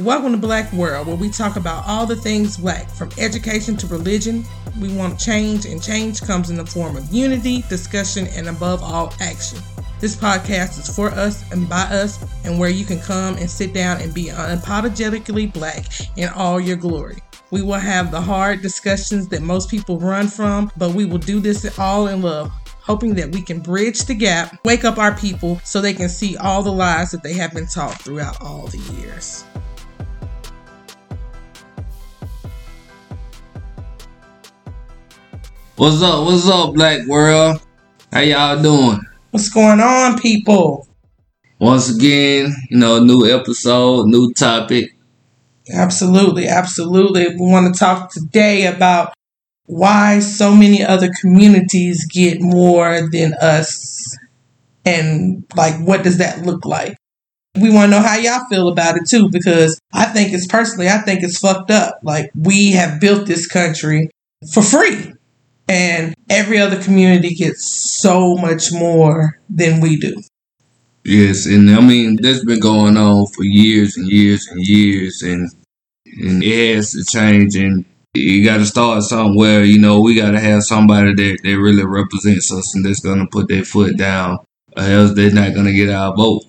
Welcome to Black World, where we talk about all the things black, from education to religion. We want change, and change comes in the form of unity, discussion, and above all, action. This podcast is for us and by us, and where you can come and sit down and be unapologetically black in all your glory. We will have the hard discussions that most people run from, but we will do this all in love hoping that we can bridge the gap, wake up our people so they can see all the lies that they have been taught throughout all the years. What's up? What's up, Black World? How y'all doing? What's going on, people? Once again, you know, new episode, new topic. Absolutely, absolutely. We want to talk today about why so many other communities get more than us and like what does that look like? We want to know how y'all feel about it too because I think it's personally I think it's fucked up. Like we have built this country for free and every other community gets so much more than we do. Yes, and I mean that's been going on for years and years and years, and and it has to change. And you got to start somewhere. You know, we got to have somebody that that really represents us and that's gonna put their foot down, or else they're not gonna get our vote.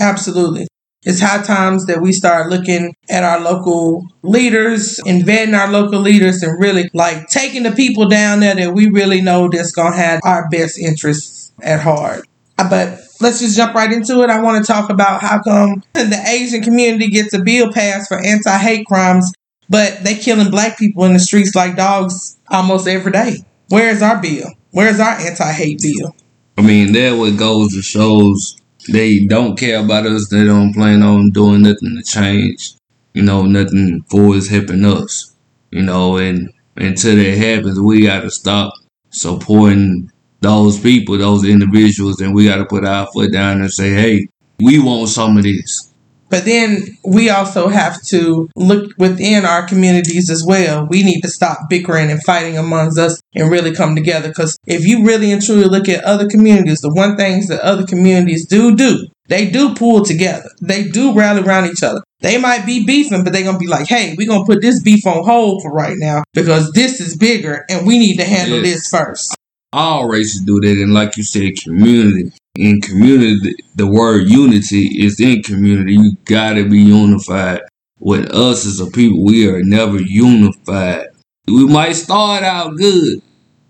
Absolutely. It's high times that we start looking at our local leaders and vetting our local leaders and really like taking the people down there that we really know that's going to have our best interests at heart. Uh, but let's just jump right into it. I want to talk about how come the Asian community gets a bill passed for anti-hate crimes, but they killing black people in the streets like dogs almost every day. Where's our bill? Where's our anti-hate bill? I mean, that what goes to shows they don't care about us. They don't plan on doing nothing to change. You know, nothing for us helping us. You know, and until that happens, we got to stop supporting those people, those individuals, and we got to put our foot down and say, hey, we want some of this. But then we also have to look within our communities as well. We need to stop bickering and fighting amongst us and really come together. Because if you really and truly look at other communities, the one things that other communities do do, they do pull together. They do rally around each other. They might be beefing, but they're going to be like, hey, we're going to put this beef on hold for right now because this is bigger and we need to handle yes. this first. All races do that. And like you said, community in community, the word unity is in community. You gotta be unified. With us as a people, we are never unified. We might start out good,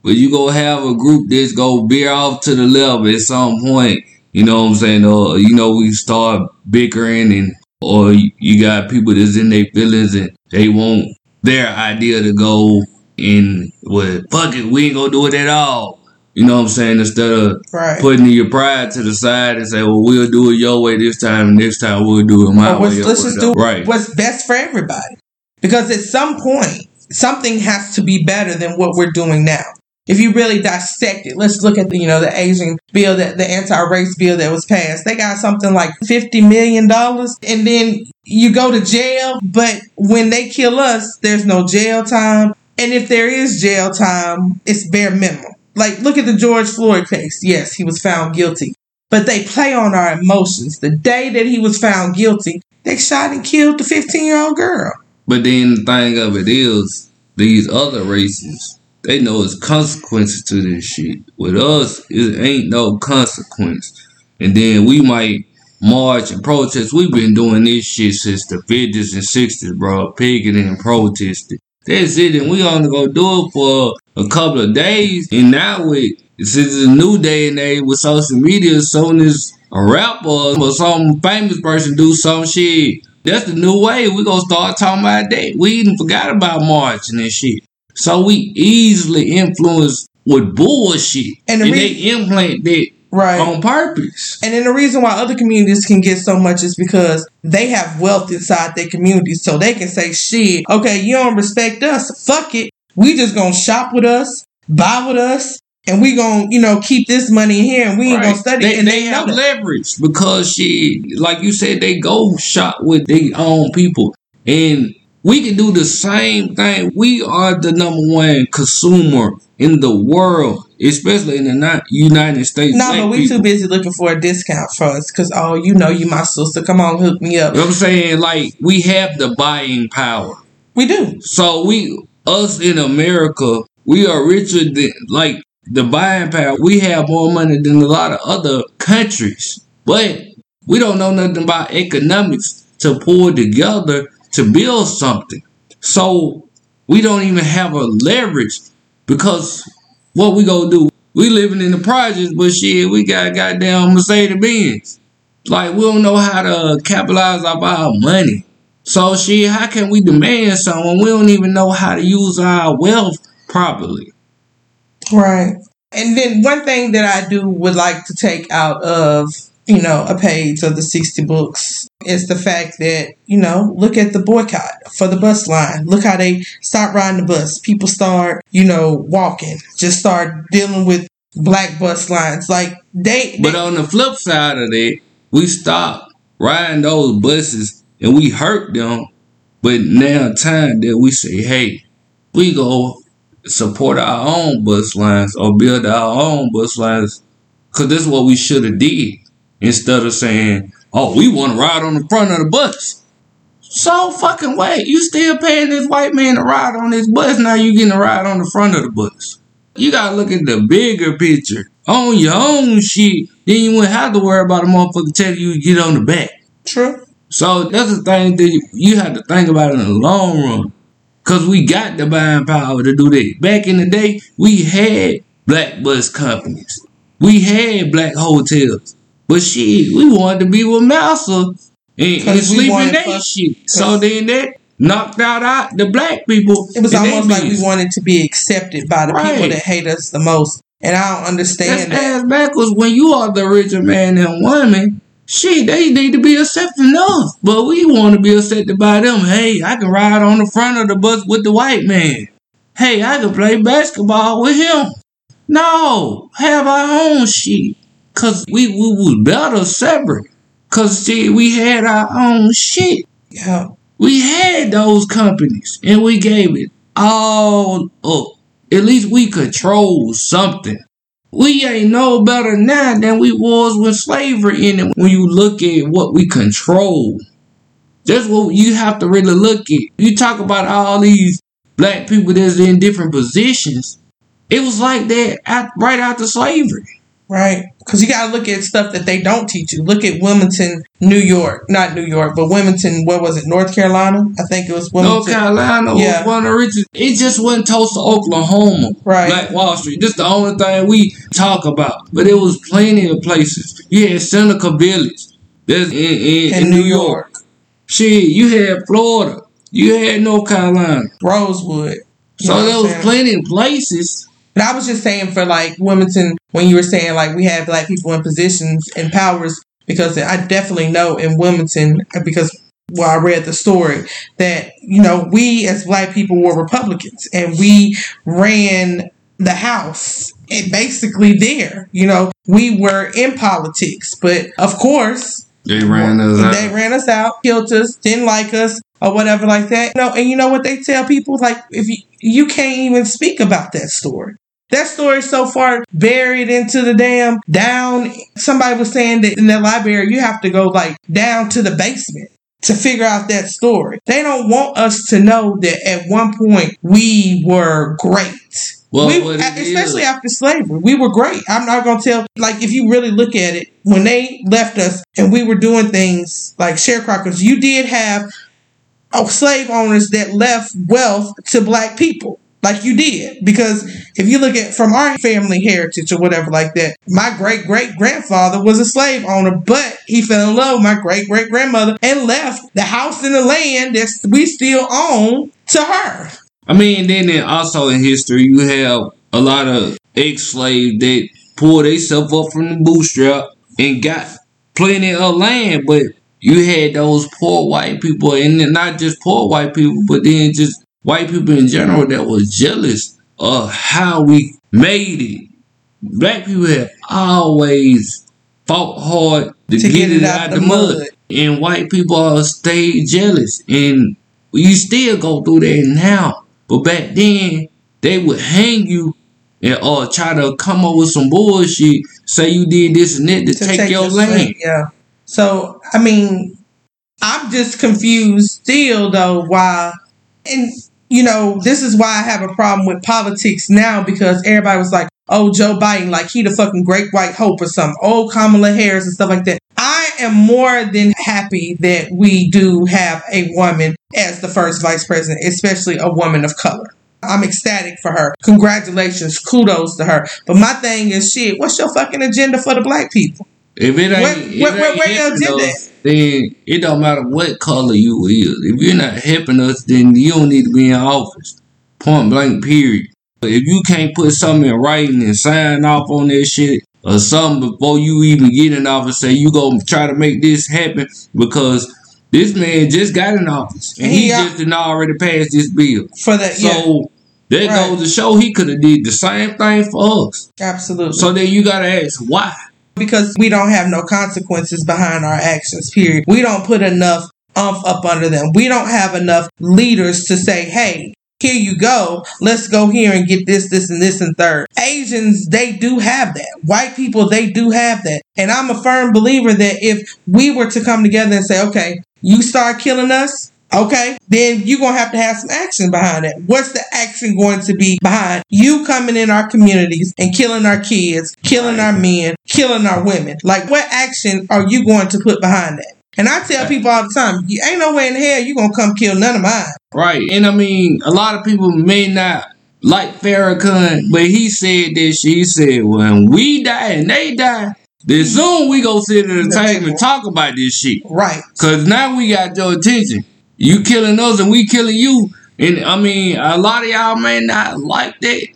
but you gonna have a group that's gonna veer off to the left at some point. You know what I'm saying? Or you know, we start bickering and or you got people that's in their feelings and they want their idea to go in with fuck it, we ain't gonna do it at all. You know what I'm saying? Instead of right. putting your pride to the side and say, "Well, we'll do it your way this time, and next time we'll do it my way." Let's just do right. what's best for everybody. Because at some point, something has to be better than what we're doing now. If you really dissect it, let's look at the you know the Asian bill that the anti-race bill that was passed. They got something like fifty million dollars, and then you go to jail. But when they kill us, there's no jail time, and if there is jail time, it's bare minimum. Like, look at the George Floyd case. Yes, he was found guilty. But they play on our emotions. The day that he was found guilty, they shot and killed the 15 year old girl. But then the thing of it is, these other races, they know it's consequences to this shit. With us, it ain't no consequence. And then we might march and protest. We've been doing this shit since the 50s and 60s, bro. Picketing and protesting. That's it. And we only gonna do it for a couple of days. And now with since it's a new day and age with social media, as soon as a rapper or some famous person do some shit, that's the new way. We gonna start talking about that. We even forgot about marching and shit. So we easily influence with bullshit. And, the and re- they implant that right on purpose. And then the reason why other communities can get so much is because they have wealth inside their community, so they can say, "Shit, okay, you don't respect us, fuck it. We just gonna shop with us, buy with us." And we gonna, you know, keep this money here, and we ain't right. gonna study. They, and they, they have leverage because she, like you said, they go shop with their own people, and we can do the same thing. We are the number one consumer in the world especially in the United States. No, but we people. too busy looking for a discount for us because oh, you know, you my sister. Come on, hook me up. You know what I'm saying? Like we have the buying power. We do. So we us in America, we are richer than like the buying power. We have more money than a lot of other countries. But we don't know nothing about economics to pull together to build something. So we don't even have a leverage because what we gonna do? We living in the projects, but shit, we got goddamn Mercedes Benz. Like we don't know how to capitalize off our money. So shit, how can we demand someone? We don't even know how to use our wealth properly. Right. And then one thing that I do would like to take out of, you know, a page of the 60 books is the fact that, you know, look at the boycott for the bus line. Look how they start riding the bus. People start, you know, walking, just start dealing with black bus lines. Like they, But on the flip side of that, we stop riding those buses and we hurt them. But now time that we say, hey, we go support our own bus lines or build our own bus lines. Cause this is what we should have did. Instead of saying, oh, we want to ride on the front of the bus. So fucking wait, you still paying this white man to ride on this bus, now you getting to ride on the front of the bus. You gotta look at the bigger picture. On your own shit, then you wouldn't have to worry about a motherfucker telling you to get on the back. true. So that's the thing that you- you have to think about in the long run. Cause we got the buying power to do that. Back in the day, we had black bus companies. We had black hotels. But shit, we wanted to be with Massa and, and 'Cause we sleep in that shit. So then that knocked out, out the black people. It was almost like we wanted to be accepted by the people that hate us the most. And I don't That's understand that. ass backwards when you are the richer man and woman. Shit, they need to be accepting us. But we want to be accepted by them. Hey, I can ride on the front of the bus with the white man. Hey, I can play basketball with him. No, have our own shit. Cause we, we was better separate. Cause see, we had our own shit. Yeah. We had those companies and we gave it all up. At least we control something. We ain't no better now than we was with slavery in it when you look at what we control. That's what you have to really look at. You talk about all these black people that's in different positions. It was like that at, right after slavery. Right. Because you got to look at stuff that they don't teach you. Look at Wilmington, New York. Not New York, but Wilmington, what was it? North Carolina? I think it was North Carolina Yeah. was one of the richest. It just wasn't Tulsa, Oklahoma. Right. Black Wall Street. This the only thing we talk about. But it was plenty of places. You had Seneca Village. That's in, in, in New York. Shit, you had Florida. You had North Carolina. Rosewood. So there was plenty of places. But I was just saying for like Wilmington, when you were saying like we have black people in positions and powers, because I definitely know in Wilmington, because well, I read the story that, you know, we as black people were Republicans and we ran the House and basically there, you know, we were in politics. But of course, They ran us out. they ran us out, killed us, didn't like us, or whatever like that. No, and you know what they tell people? Like if you you can't even speak about that story. That story so far buried into the damn down. Somebody was saying that in the library you have to go like down to the basement to figure out that story. They don't want us to know that at one point we were great. Well, we, especially is- after slavery, we were great. I'm not gonna tell. Like, if you really look at it, when they left us and we were doing things like sharecroppers, you did have oh, slave owners that left wealth to black people. Like you did, because if you look at from our family heritage or whatever like that, my great great grandfather was a slave owner, but he fell in love with my great great grandmother and left the house and the land that we still own to her. I mean, then then also in history, you have a lot of ex-slaves that pulled themselves up from the bootstrap and got plenty of land, but you had those poor white people, and not just poor white people, but then just white people in general that was jealous of how we made it. Black people have always fought hard to, get, it out, the mud. and white people are stay jealous, and you still go through that now. But back then, they would hang you and or try to come up with some bullshit, say you did this and that to, to take, your your land. seat, Yeah. So I mean, I'm just confused still though why and you know, this is why I have a problem with politics now because everybody was like, oh, Joe Biden, like he the fucking great white hope or something. Oh, Kamala Harris and stuff like that. I am more than happy that we do have a woman as the first vice president, especially a woman of color. I'm ecstatic for her. Congratulations. Kudos to her. But my thing is shit, what's your fucking agenda for the black people? If it ain't, Where- if where- it ain't where your agenda then it don't matter what color you is. If you're not helping us, then you don't need to be in office. Point blank, period. But if you can't put something in writing and sign off on that shit or something before you even get in office, say you go try to make this happen because this man just got in office and he, He got- just already passed this bill. For that, yeah, So that Right. goes to show he could have did the same thing for us. absolutely. So then you gotta ask why. Because we don't have no consequences behind our actions, period. We don't put enough umph up under them. We don't have enough leaders to say, hey, here you go. Let's go here and get this, this, and this, and third. Asians, they do have that. White people, they do have that. And I'm a firm believer that if we were to come together and say, okay, you start killing us, okay, then you're going to have to have some action behind it. What's the action going to be behind you coming in our communities and killing our kids, killing our men, killing our women? Like, what action are you going to put behind that? And I tell people all the time, you ain't no way in hell you gonna come kill none of mine. Right. And I mean, a lot of people may not like Farrakhan, but he said this shit. He said, when we die and they die, then soon we go sit at the table. and talk about this shit. Right. Cause now we got your attention. You killing us and we killing you. And I mean, a lot of y'all may not like that.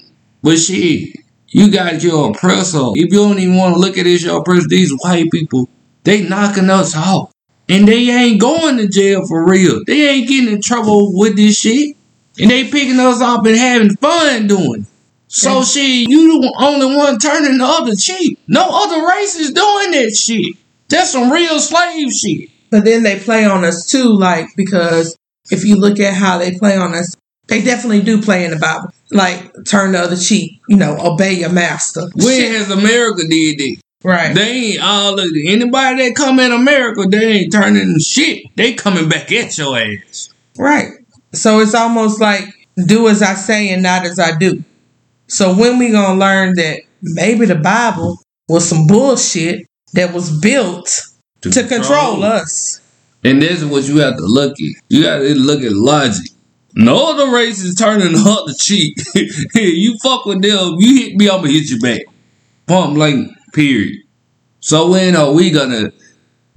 But shit, you got your oppressor. If you don't even want to look at it as your oppressor, these white people, they knocking us off. And they ain't going to jail for real. They ain't getting in trouble with this shit. And they picking us up and having fun doing it. So Yeah. shit, you the only one turning the other cheek. No other race is doing that shit. That's some real slave shit. But then they play on us too, like because if you look at how they play on us, they definitely do play in the Bible. Like turn the other cheek, you know, obey your master. When Shit. has America did that? Right. They ain't all of anybody that come in America, they ain't turning shit. They coming back at your ass. Right. So it's almost like do as I say and not as I do. So when we gonna learn that maybe the Bible was some bullshit that was built to control us. And this is what you have to look at. You got to look at logic. No other race is turning the other cheek. you fuck with them, you hit me, I'm gonna hit you back. Point like period. So when are we gonna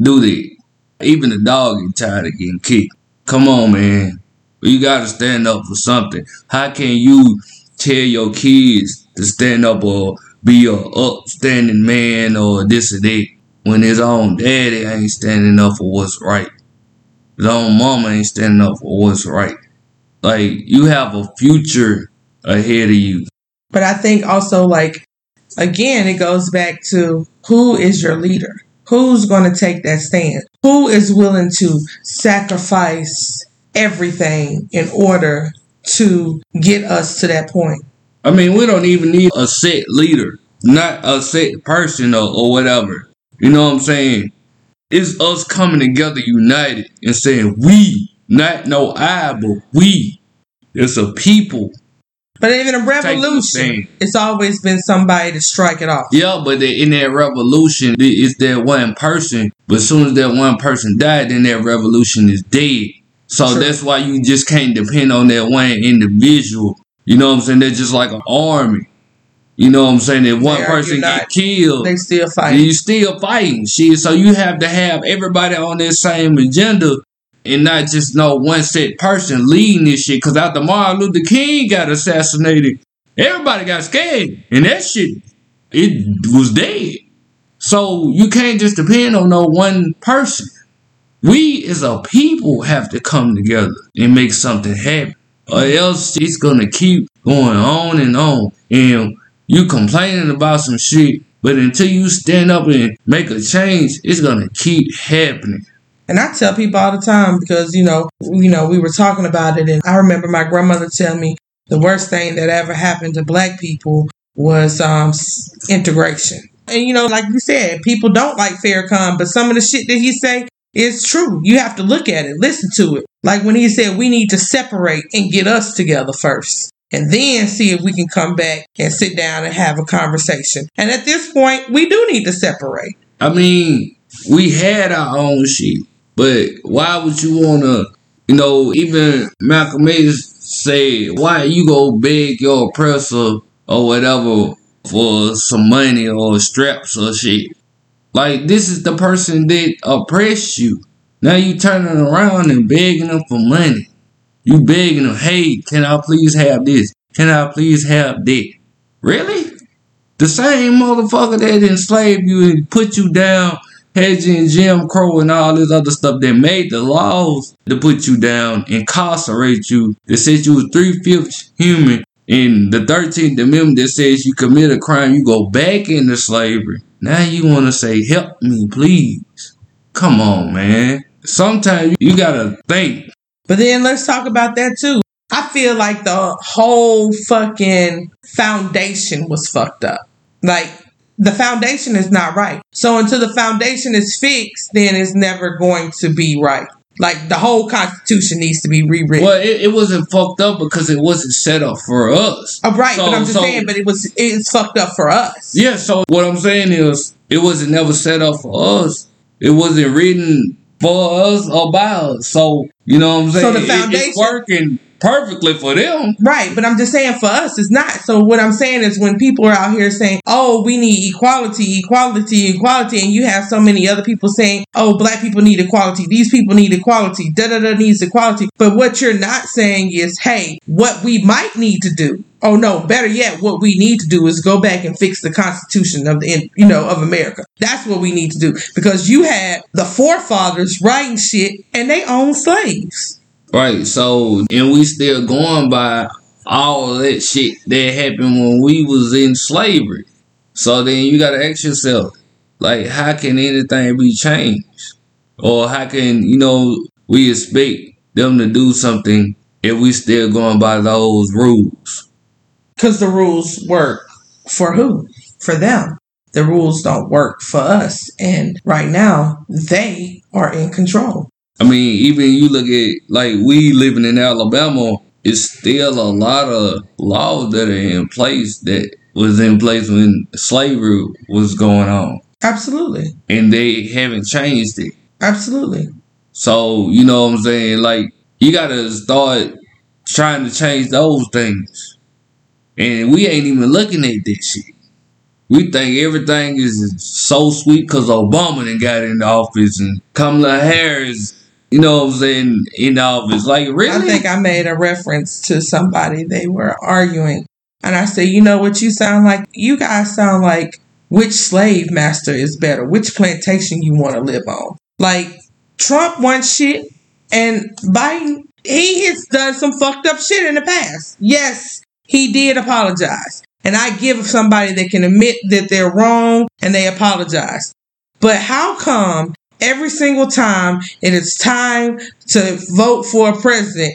do that? Even the dog get tired of getting kicked. Come on, man. You gotta stand up for something. How can you tell your kids to stand up or be a upstanding man or this or that when his own daddy ain't standing up for what's right? His own mama ain't standing up for what's right. Like you have a future ahead of you. But I think also like again it goes back to who is your leader? Who's going to take that stand? Who is willing to sacrifice everything in order to get us to that point? I mean, we don't even need a set leader, not a set person or, or whatever. You know what I'm saying? It's us coming together united and saying we, not no I, but we. It's a people. But even a revolution, it's always been somebody to strike it off. Yeah, but in that revolution, it- it's that one person. But as soon as that one person died, then that revolution is dead. So True. that's why you just can't depend on that one individual. You know what I'm saying? They're just like an army. You know what I'm saying? If one They person united. get killed, They still and fight. you still fighting. Shit, so you have to have everybody on that same agenda and not just no one set person leading this shit. Cause after Martin Luther King got assassinated, everybody got scared. And that shit, it was dead. So you can't just depend on no one person. We as a people have to come together and make something happen. Or else it's gonna keep going on and on. And you complaining about some shit, but until you stand up and make a change, it's gonna keep happening. And I tell people all the time because you know, you know, we were talking about it, and I remember my grandmother telling me the worst thing that ever happened to Black people was um, integration. And you know, like you said, people don't like Farrakhan, but some of the shit that he say is true. You have to look at it, listen to it. Like when he said, we need to separate and get us together first. And then see if we can come back and sit down and have a conversation. And at this point, we do need to separate. I mean, we had our own shit, but why would you want to, you know, even Malcolm X said, why you go beg your oppressor or whatever for some money or straps or shit? Like, this is the person that oppressed you. Now you turning around and begging them for money. You begging them, hey, can I please have this? Can I please have that? Really? The same motherfucker that enslaved you and put you down, had you in Jim Crow and all this other stuff that made the laws to put you down, incarcerate you, that said you was three-fifths human, in the 13th Amendment that says you commit a crime, you go back into slavery. Now you want to say, help me, please. Come on, man. Sometimes you gotta think. But then let's talk about that too. I feel like the whole fucking foundation was fucked up. Like the foundation is not right. So until the foundation is fixed, then it's never going to be right. Like the whole Constitution needs to be rewritten. Well, it, it wasn't fucked up because it wasn't set up for us. Oh, right, So- but I'm just so- saying, but it was it's fucked up for us. Yeah, so what I'm saying is it wasn't never set up for us. It wasn't written for us or by us. So you know what I'm saying? So the It- foundation- it's working perfectly for them. Right, but I'm just saying for us it's not. So what I'm saying is when people are out here saying, "Oh, we need equality, equality, equality," and you have so many other people saying, "Oh, black people need equality, these people need equality, da da da needs equality," but what you're not saying is, "Hey, what we might need to do." Oh no, better yet, what we need to do is go back and fix the Constitution of the you know of America. That's what we need to do because you had the forefathers writing shit and they own slaves. Right. So and we still going by all that shit that happened when we was in slavery. So then you gotta ask yourself, like, how can anything be changed? Or how can, you know, we expect them to do something if we still going by those rules? Because the rules work for who? For them. The rules don't work for us. And right now, they are in control. I mean, even you look at like we living in Alabama, it's still a lot of laws that are in place that was in place when slavery was going on. Absolutely. And they haven't changed it. Absolutely. So, you know what I'm saying? Like, you gotta start trying to change those things. And we ain't even looking at this shit. We think everything is so sweet because Obama done got in the office and Kamala Harris, you know what I'm saying, in office. Like, really? I think I made a reference to somebody they were arguing. And I said, you know what you sound like? You guys sound like which slave master is better? Which plantation you want to live on? Like, Trump wants shit and Biden, he has done some fucked up shit in the past. Yes, he did apologize. And I give somebody that can admit that they're wrong and they apologize. But how come every single time it is time to vote for a president,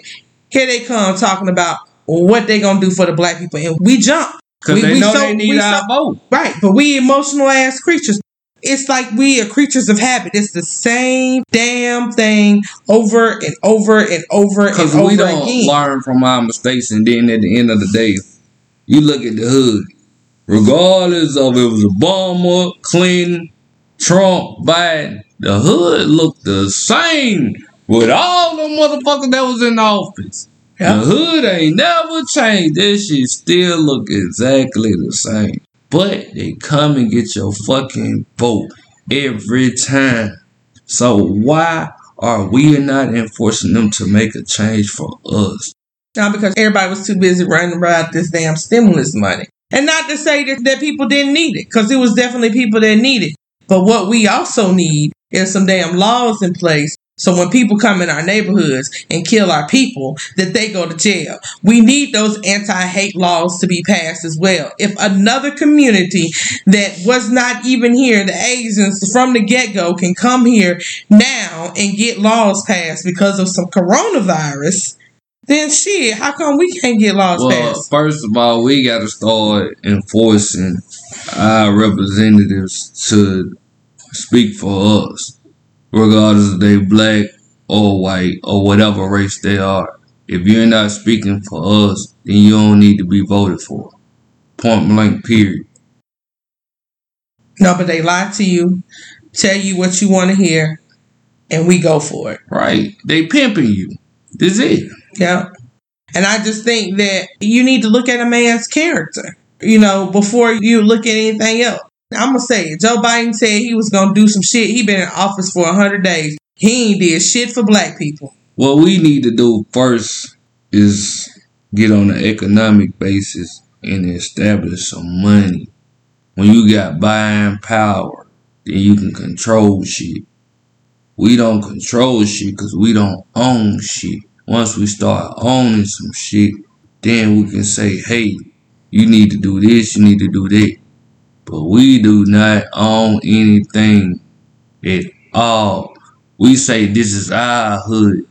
here they come talking about what they gonna do for the black people, and we jump. Because they we know so- they need our so- vote. Right, but we emotional ass creatures. It's like we are creatures of habit. It's the same damn thing over and over and over and Because over we don't again. learn from our mistakes, and then at the end of the day, you look at the hood. Regardless of it was Obama, Clinton, Trump, Biden, the hood looked the same with all the motherfuckers that was in office. Yeah. The hood ain't never changed. This shit still look exactly the same. But they come and get your fucking vote every time. So why are we not enforcing them to make a change for us? Now, because everybody was too busy running about this damn stimulus money. And not to say that, that people didn't need it, because it was definitely people that needed it. But what we also need is some damn laws in place so when people come in our neighborhoods and kill our people, that they go to jail. We need those anti-hate laws to be passed as well. If another community that was not even here, the Asians from the get-go can come here now and get laws passed because of some coronavirus, then shit, how come we can't get laws passed? Well, passed? first of all, we got to start enforcing our representatives to speak for us, regardless if they black or white or whatever race they are. If you're not speaking for us, then you don't need to be voted for. Point blank, period. No, but they lie to you, tell you what you want to hear, and we go for it. Right? They pimping you. This it. Yeah. And I just think that you need to look at a man's character, you know, before you look at anything else. I'm gonna say it. Joe Biden said he was gonna do some shit. He been in office for hundred days. He ain't did shit for black people. What we need to do first is get on an economic basis and establish some money. When you got buying power, then you can control shit. We don't control shit because we don't own shit. Once we start owning some shit, then we can say, hey, you need to do this, you need to do that. But we do not own anything at all. We say this is our hood.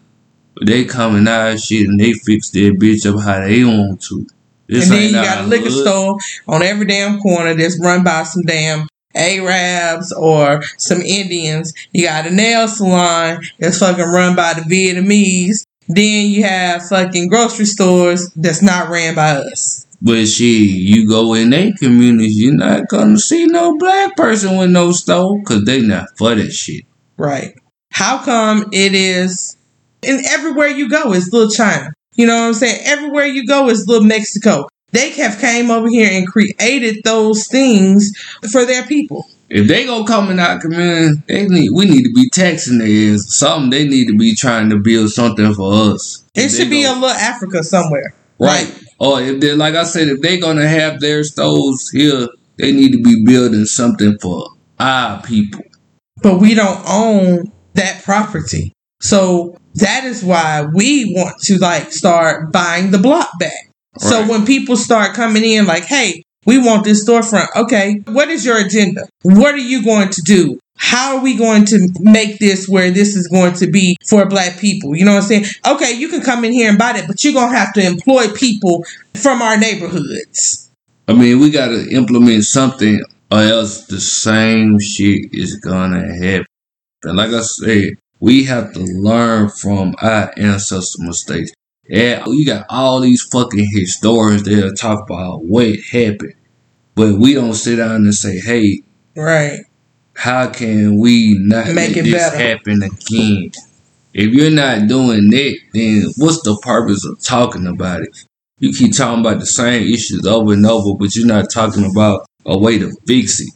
But they come in our shit and they fix their bitch up how they want to. This and then you got a liquor hood. store on every damn corner that's run by some damn Arabs or some Indians. You got a nail salon that's fucking run by the Vietnamese. Then you have fucking grocery stores that's not ran by us. But shit, you go in their community, you're not gonna see no black person with no stove because they not for that shit. Right. How come it is and everywhere you go is little China? You know what I'm saying? Everywhere you go is little Mexico. They have came over here and created those things for their people. If they gonna come in our community, they need we need to be taxing their ass. Something they need to be trying to build something for us. It should be a little Africa somewhere. Right. Or if they like I said, if they're gonna have their stoves here, they need to be building something for our people. But we don't own that property. So that is why we want to like start buying the block back. So when people start coming in like, hey, we want this storefront. Okay, what is your agenda? What are you going to do? How are we going to make this where this is going to be for black people? You know what I'm saying? Okay, you can come in here and buy that, but you're going to have to employ people from our neighborhoods. I mean, we gotta implement something, or else the same shit is gonna happen. And like I said, we have to learn from our ancestor mistakes. Yeah, you got all these fucking historians that talk about what happened, but we don't sit down and say, "Hey, Right. How can we not Make it this better. happen again?" If you're not doing that, then what's the purpose of talking about it? You keep talking about the same issues over and over, but you're not talking about a way to fix it.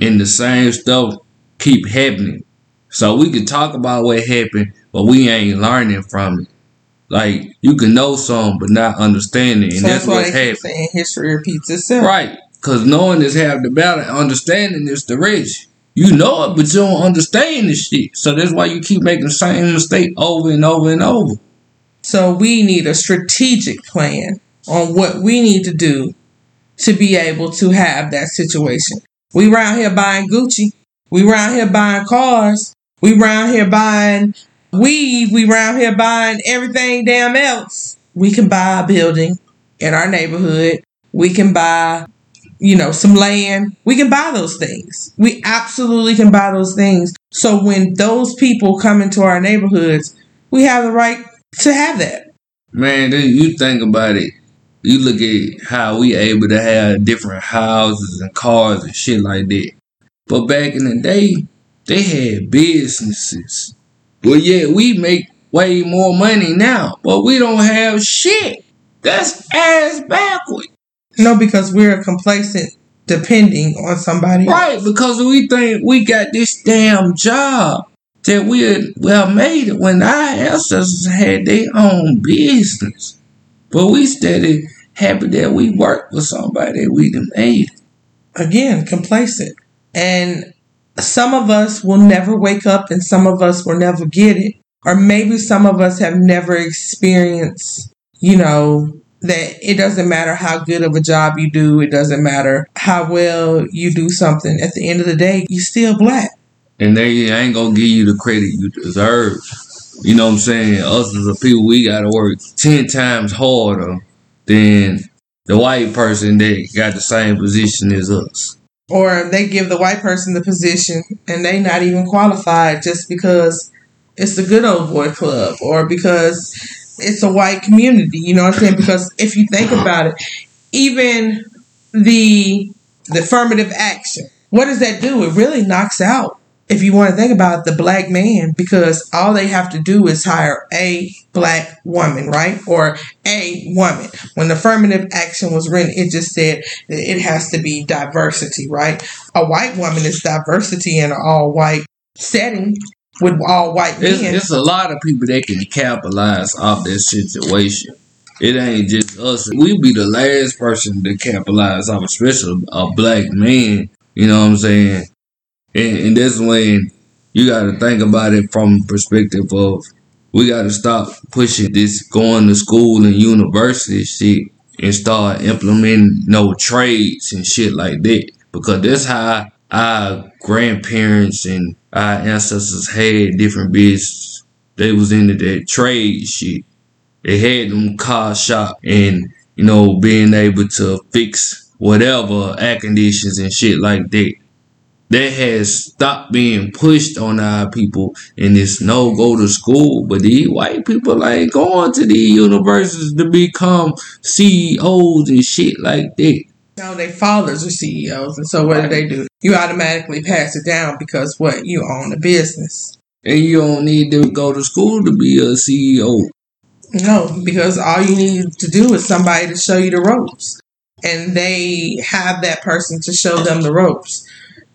And the same stuff keep happening. So we can talk about what happened, but we ain't learning from it. Like you can know some, but not understand it, and So that's, that's what happened. saying history repeats itself. Right. Because knowing is half the battle. Understanding is the rich. You know it, but you don't understand the shit. So that's why you keep making the same mistake over and over and over. So we need a strategic plan on what we need to do to be able to have that situation. We around here buying Gucci. We around here buying cars. We around here buying weed. We around here buying everything damn else. We can buy a building in our neighborhood. We can buy, you know, some land. We can buy those things. We absolutely can buy those things. So when those people come into our neighborhoods, we have the right to have that. Man, then you think about it. You look at how we able to have different houses and cars and shit like that. But back in the day, they had businesses. But yeah, we make way more money now. But we don't have shit. That's ass backward. No, because we're complacent depending on somebody. else. Right, because we think we got this damn job that we had well made it when our ancestors had their own business. But we steady happy that we worked with somebody that we done made. Again, complacent. And some of us will never wake up and some of us will never get it. Or maybe some of us have never experienced, you know, that it doesn't matter how good of a job you do, it doesn't matter how well you do something. At the end of the day, you still black. And they ain't gonna give you the credit you deserve. You know what I'm saying? Us as a people, we gotta work ten times harder than the white person that got the same position as us. Or they give the white person the position and they not even qualified just because it's the good old boy club or because it's a white community. You know what I'm saying? Because if you think about it, even the the affirmative action, what does that do? It really knocks out if you want to think about it, the black man, because all they have to do is hire a black woman, right? Or a woman. When affirmative action was written, it just said that it has to be diversity, right? A white woman is diversity in an all white setting with all white men. there's a lot of people that can capitalize off that situation. It ain't just us. We be the last person to capitalize off, especially a black man. You know what I'm saying? And, and that's when you got to think about it from the perspective of we got to stop pushing this going to school and university shit and start implementing no trades and shit like that because that's how our grandparents and our ancestors had different business. They was into that trade shit. They had them car shop and you know being able to fix whatever air conditions and shit like that that has stopped being pushed on our people and it's no go to school. But these white people ain't going to these universities to become CEOs and shit like that. No, their fathers are CEOs, and so what do they do? You automatically pass it down because what you own a business. And you don't need to go to school to be a CEO. No, because all you need to do is somebody to show you the ropes, and they have that person to show them the ropes.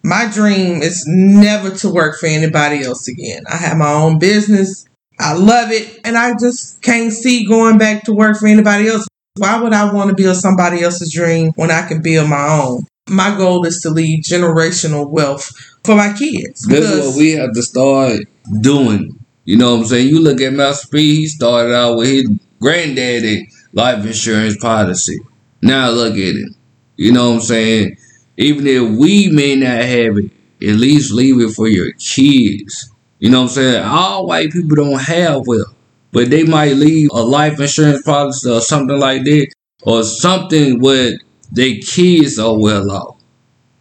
My dream is never to work for anybody else again. I have my own business. I love it, and I just can't see going back to work for anybody else. Why would I want to build somebody else's dream when I can build my own? My goal is to leave generational wealth for my kids. That's because- what we have to start doing. You know what I'm saying? You look at Master P, he started out with his granddaddy life insurance policy. Now look at it. You know what I'm saying? Even if we may not have it, at least leave it for your kids. You know what I'm saying? All white people don't have wealth, but they might leave a life insurance policy or something like that, or something where their kids are well off.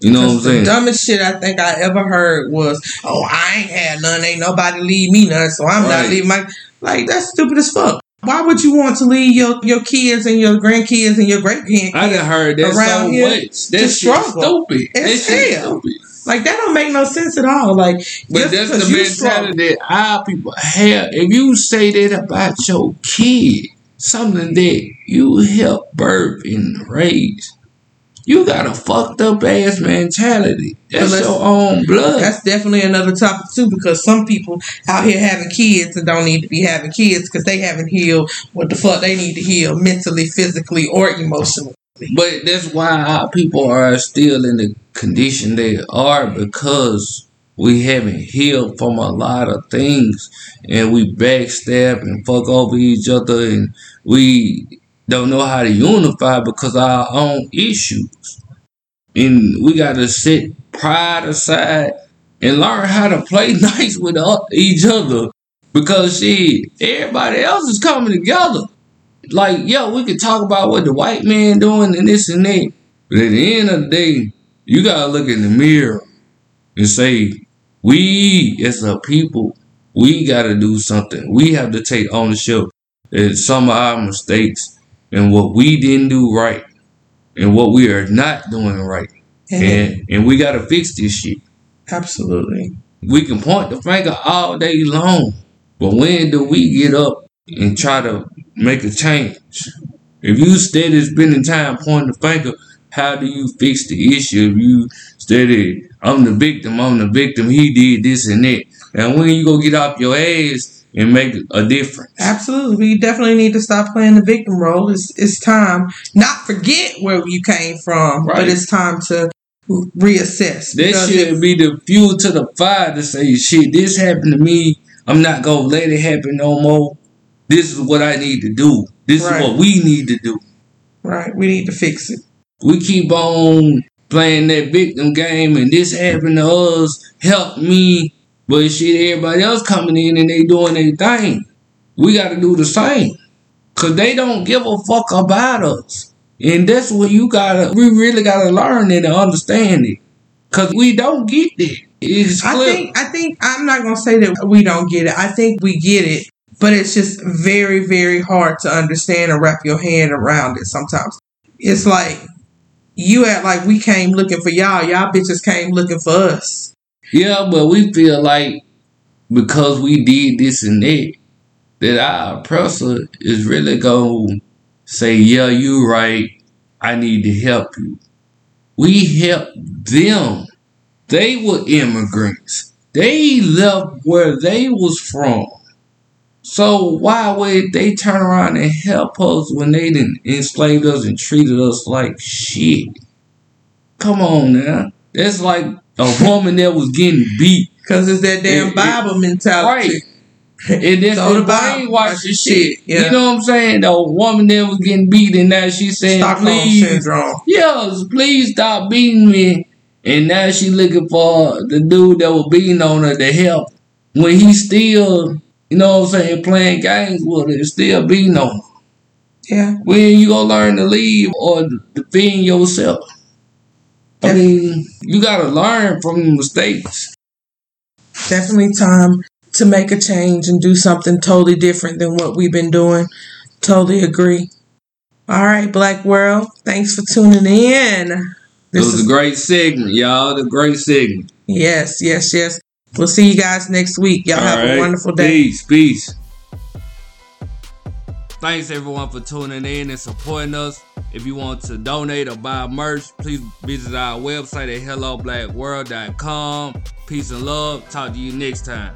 You know what I'm Cause the dumbest shit I think I ever heard was, "Oh, I ain't had none. Ain't nobody leave me none, so I'm Right. not leaving my." Like that's stupid as fuck. Why would you want to leave your your kids and your grandkids and your great grandkids? I done heard that around so here much. to That shit's struggle. stupid. It's hell. stupid. Like that don't make no sense at all. Like, But that's the mentality that our people have. If you say that about your kid, something that you help birth and raise, you got a fucked up ass mentality. That's your own blood. That's definitely another topic too, because some people out here having kids and don't need to be having kids because they haven't healed what the fuck they need to heal mentally, physically, or emotionally. But that's why our people are still in the condition they are because we haven't healed from a lot of things and we backstab and fuck over each other and we don't know how to unify because of our own issues. And we got to set pride aside and learn how to play nice with each other because shit, everybody else is coming together like, yo, we could talk about what the white man doing and this and that. But at the end of the day, you gotta look in the mirror and say, we as a people, we gotta do something. We have to take ownership of some of our mistakes and what we didn't do right and what we are not doing right. And and we gotta fix this shit. Absolutely. We can point the finger all day long, but when do we get up and try to make a change? If you steady spending time pointing the finger, how do you fix the issue? If you steady, I'm the victim, I'm the victim, he did this and that. And when you go get off your ass and make a difference? Absolutely. We definitely need to stop playing the victim role. It's it's time not forget where you came from, Right. but it's time to reassess. That Because should be the fuel to the fire to say, shit, this happened to me. I'm not gonna let it happen no more. This is what I need to do. This Right. is what we need to do. right, we need to fix it. we keep on playing that victim game and this happened to us, help me. But shit, everybody else coming in and they doing their thing. We got to do the same. Cause they don't give a fuck about us. And that's what you gotta, we really gotta learn it and understand it. Cause we don't get it. It's clear. I think I think I'm not gonna say that we don't get it. I think we get it, but it's just very, very hard to understand and wrap your hand around it sometimes. It's like you act like we came looking for y'all. Y'all bitches came looking for us. Yeah, but we feel like because we did this and that, that our oppressor is really to say, yeah, you're right. I need to help you. We helped them. They were immigrants. They left where they was from. So why would they turn around and help us when they didn't enslave us and treated us like shit? Come on now. That's like a woman that was getting beat. Cause it's that damn It- it- Bible mentality. Right. And then So the brainwashing shit, yeah. You know what I'm saying? The woman that was getting beat and now she's saying, Stockholm please, syndrome. yes, please stop beating me. And now she looking for the dude that was beating on her to help. When he still, you know what I'm saying, playing games with and still be her. Yeah. When you gonna learn to leave or defend yourself? I mean, you gotta learn from mistakes. Definitely time to make a change and do something totally different than what we've been doing. Totally agree. All right, Black World. Thanks for tuning in. It This was is a great segment, y'all. The great segment. yes, yes, yes. We'll see you guys next week. Y'all have All a wonderful day. Peace, peace. Thanks everyone for tuning in and supporting us. If you want to donate or buy merch, please visit our website at helloblackworld.com. Peace and love. Talk to you next time.